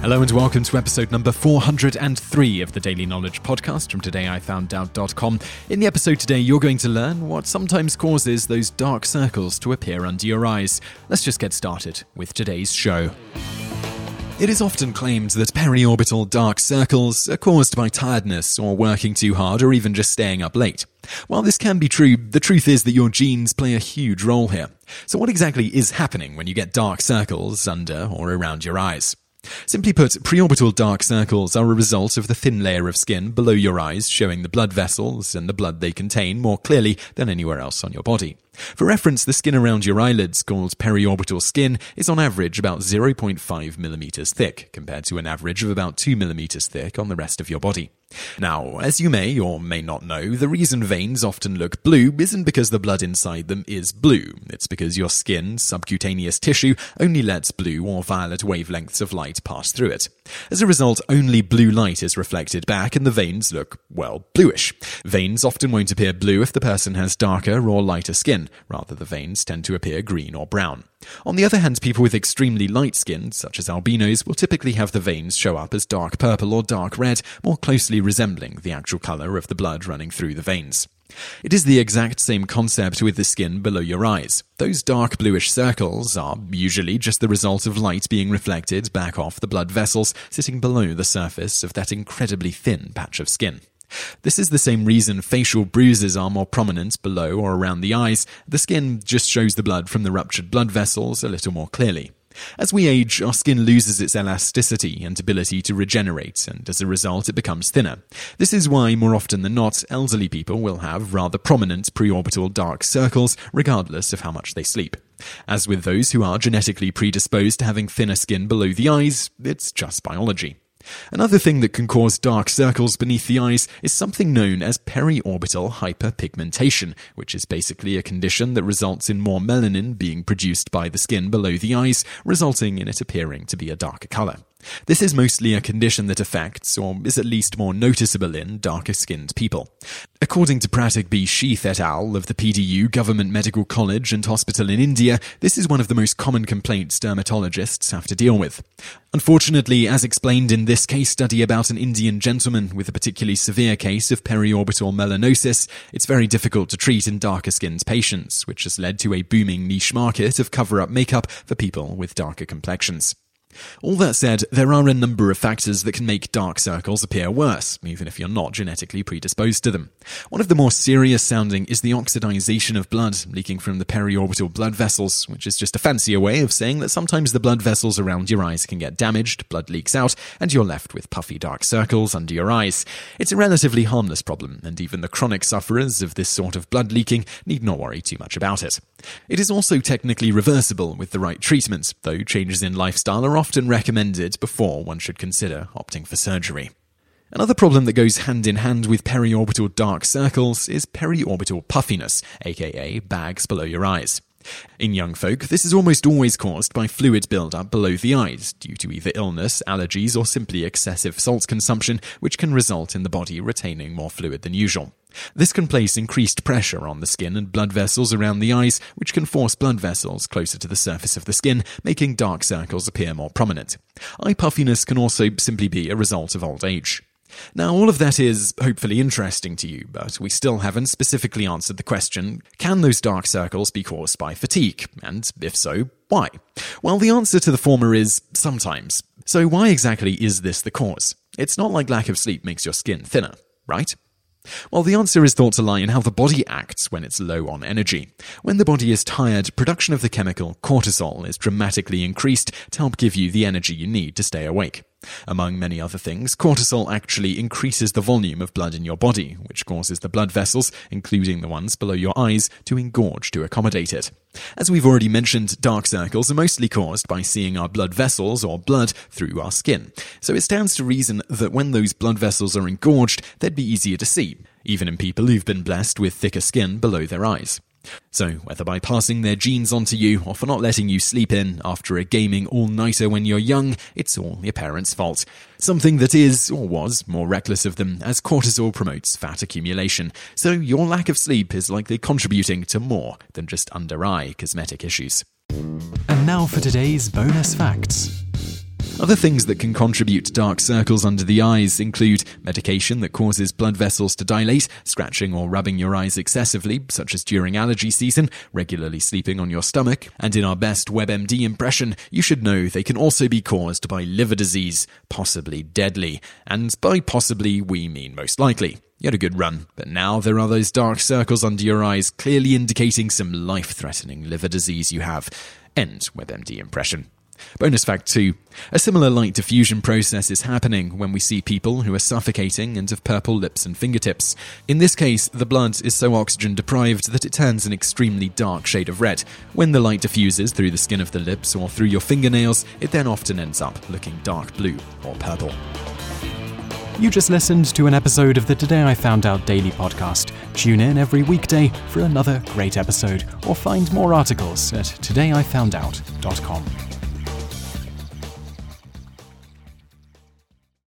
Hello and welcome to episode number 403 of the Daily Knowledge Podcast from todayifoundout.com. In the episode today, you're going to learn what sometimes causes those dark circles to appear under your eyes. Let's just get started with today's show. It is often claimed that periorbital dark circles are caused by tiredness or working too hard or even just staying up late. While this can be true, the truth is that your genes play a huge role here. So what exactly is happening when you get dark circles under or around your eyes? Simply put, periorbital dark circles are a result of the thin layer of skin below your eyes showing the blood vessels and the blood they contain more clearly than anywhere else on your body. For reference, the skin around your eyelids, called periorbital skin, is on average about 0.5 millimeters thick, compared to an average of about 2 millimeters thick on the rest of your body. Now, as you may or may not know, the reason veins often look blue isn't because the blood inside them is blue. It's because your skin, subcutaneous tissue, only lets blue or violet wavelengths of light pass through it. As a result, only blue light is reflected back and the veins look, well, bluish. Veins often won't appear blue if the person has darker or lighter skin. Rather, the veins tend to appear green or brown. On the other hand, people with extremely light skin, such as albinos, will typically have the veins show up as dark purple or dark red, more closely resembling the actual colour of the blood running through the veins. It is the exact same concept with the skin below your eyes. Those dark bluish circles are usually just the result of light being reflected back off the blood vessels sitting below the surface of that incredibly thin patch of skin. This is the same reason facial bruises are more prominent below or around the eyes. The skin just shows the blood from the ruptured blood vessels a little more clearly. As we age, our skin loses its elasticity and ability to regenerate, and as a result, it becomes thinner. This is why, more often than not, elderly people will have rather prominent periorbital dark circles, regardless of how much they sleep. As with those who are genetically predisposed to having thinner skin below the eyes, it's just biology. Another thing that can cause dark circles beneath the eyes is something known as periorbital hyperpigmentation, which is basically a condition that results in more melanin being produced by the skin below the eyes, resulting in it appearing to be a darker color. This is mostly a condition that affects, or is at least more noticeable in, darker skinned people. According to Pratik B. Sheth et al. of the PDU Government Medical College and Hospital in India, this is one of the most common complaints dermatologists have to deal with. Unfortunately, as explained in this case study about an Indian gentleman with a particularly severe case of periorbital melanosis, it's very difficult to treat in darker skinned patients, which has led to a booming niche market of cover up makeup for people with darker complexions. All that said, there are a number of factors that can make dark circles appear worse, even if you're not genetically predisposed to them. One of the more serious sounding is the oxidization of blood leaking from the periorbital blood vessels, which is just a fancier way of saying that sometimes the blood vessels around your eyes can get damaged, blood leaks out, and you're left with puffy dark circles under your eyes. It's a relatively harmless problem, and even the chronic sufferers of this sort of blood leaking need not worry too much about it. It is also technically reversible with the right treatment, though changes in lifestyle are often recommended before one should consider opting for surgery. Another problem that goes hand in hand with periorbital dark circles is periorbital puffiness, aka bags below your eyes. In young folk, this is almost always caused by fluid buildup below the eyes due to either illness, allergies, or simply excessive salt consumption, which can result in the body retaining more fluid than usual. This can place increased pressure on the skin and blood vessels around the eyes, which can force blood vessels closer to the surface of the skin, making dark circles appear more prominent. Eye puffiness can also simply be a result of old age. Now, all of that is hopefully interesting to you, but we still haven't specifically answered the question can those dark circles be caused by fatigue? And if so, why? Well, the answer to the former is sometimes. So, why exactly is this the cause? It's not like lack of sleep makes your skin thinner, right? Well, the answer is thought to lie in how the body acts when it's low on energy. When the body is tired, production of the chemical cortisol is dramatically increased to help give you the energy you need to stay awake. Among many other things, cortisol actually increases the volume of blood in your body, which causes the blood vessels, including the ones below your eyes, to engorge to accommodate it. As we've already mentioned, dark circles are mostly caused by seeing our blood vessels or blood through our skin. So it stands to reason that when those blood vessels are engorged, they'd be easier to see, even in people who've been blessed with thicker skin below their eyes. So, whether by passing their genes onto you or for not letting you sleep in after a gaming all nighter when you're young, it's all your parents' fault. Something that is, or was, more reckless of them, as cortisol promotes fat accumulation. So, your lack of sleep is likely contributing to more than just under eye cosmetic issues. And now for today's bonus facts. Other things that can contribute to dark circles under the eyes include medication that causes blood vessels to dilate, scratching or rubbing your eyes excessively, such as during allergy season, regularly sleeping on your stomach, and in our best WebMD impression, you should know they can also be caused by liver disease, possibly deadly. And by possibly, we mean most likely. You had a good run, but now there are those dark circles under your eyes, clearly indicating some life threatening liver disease you have. End WebMD impression. Bonus fact 2. A similar light diffusion process is happening when we see people who are suffocating and have purple lips and fingertips. In this case, the blood is so oxygen deprived that it turns an extremely dark shade of red. When the light diffuses through the skin of the lips or through your fingernails, it then often ends up looking dark blue or purple. You just listened to an episode of the Today I Found Out Daily podcast. Tune in every weekday for another great episode or find more articles at todayifoundout.com.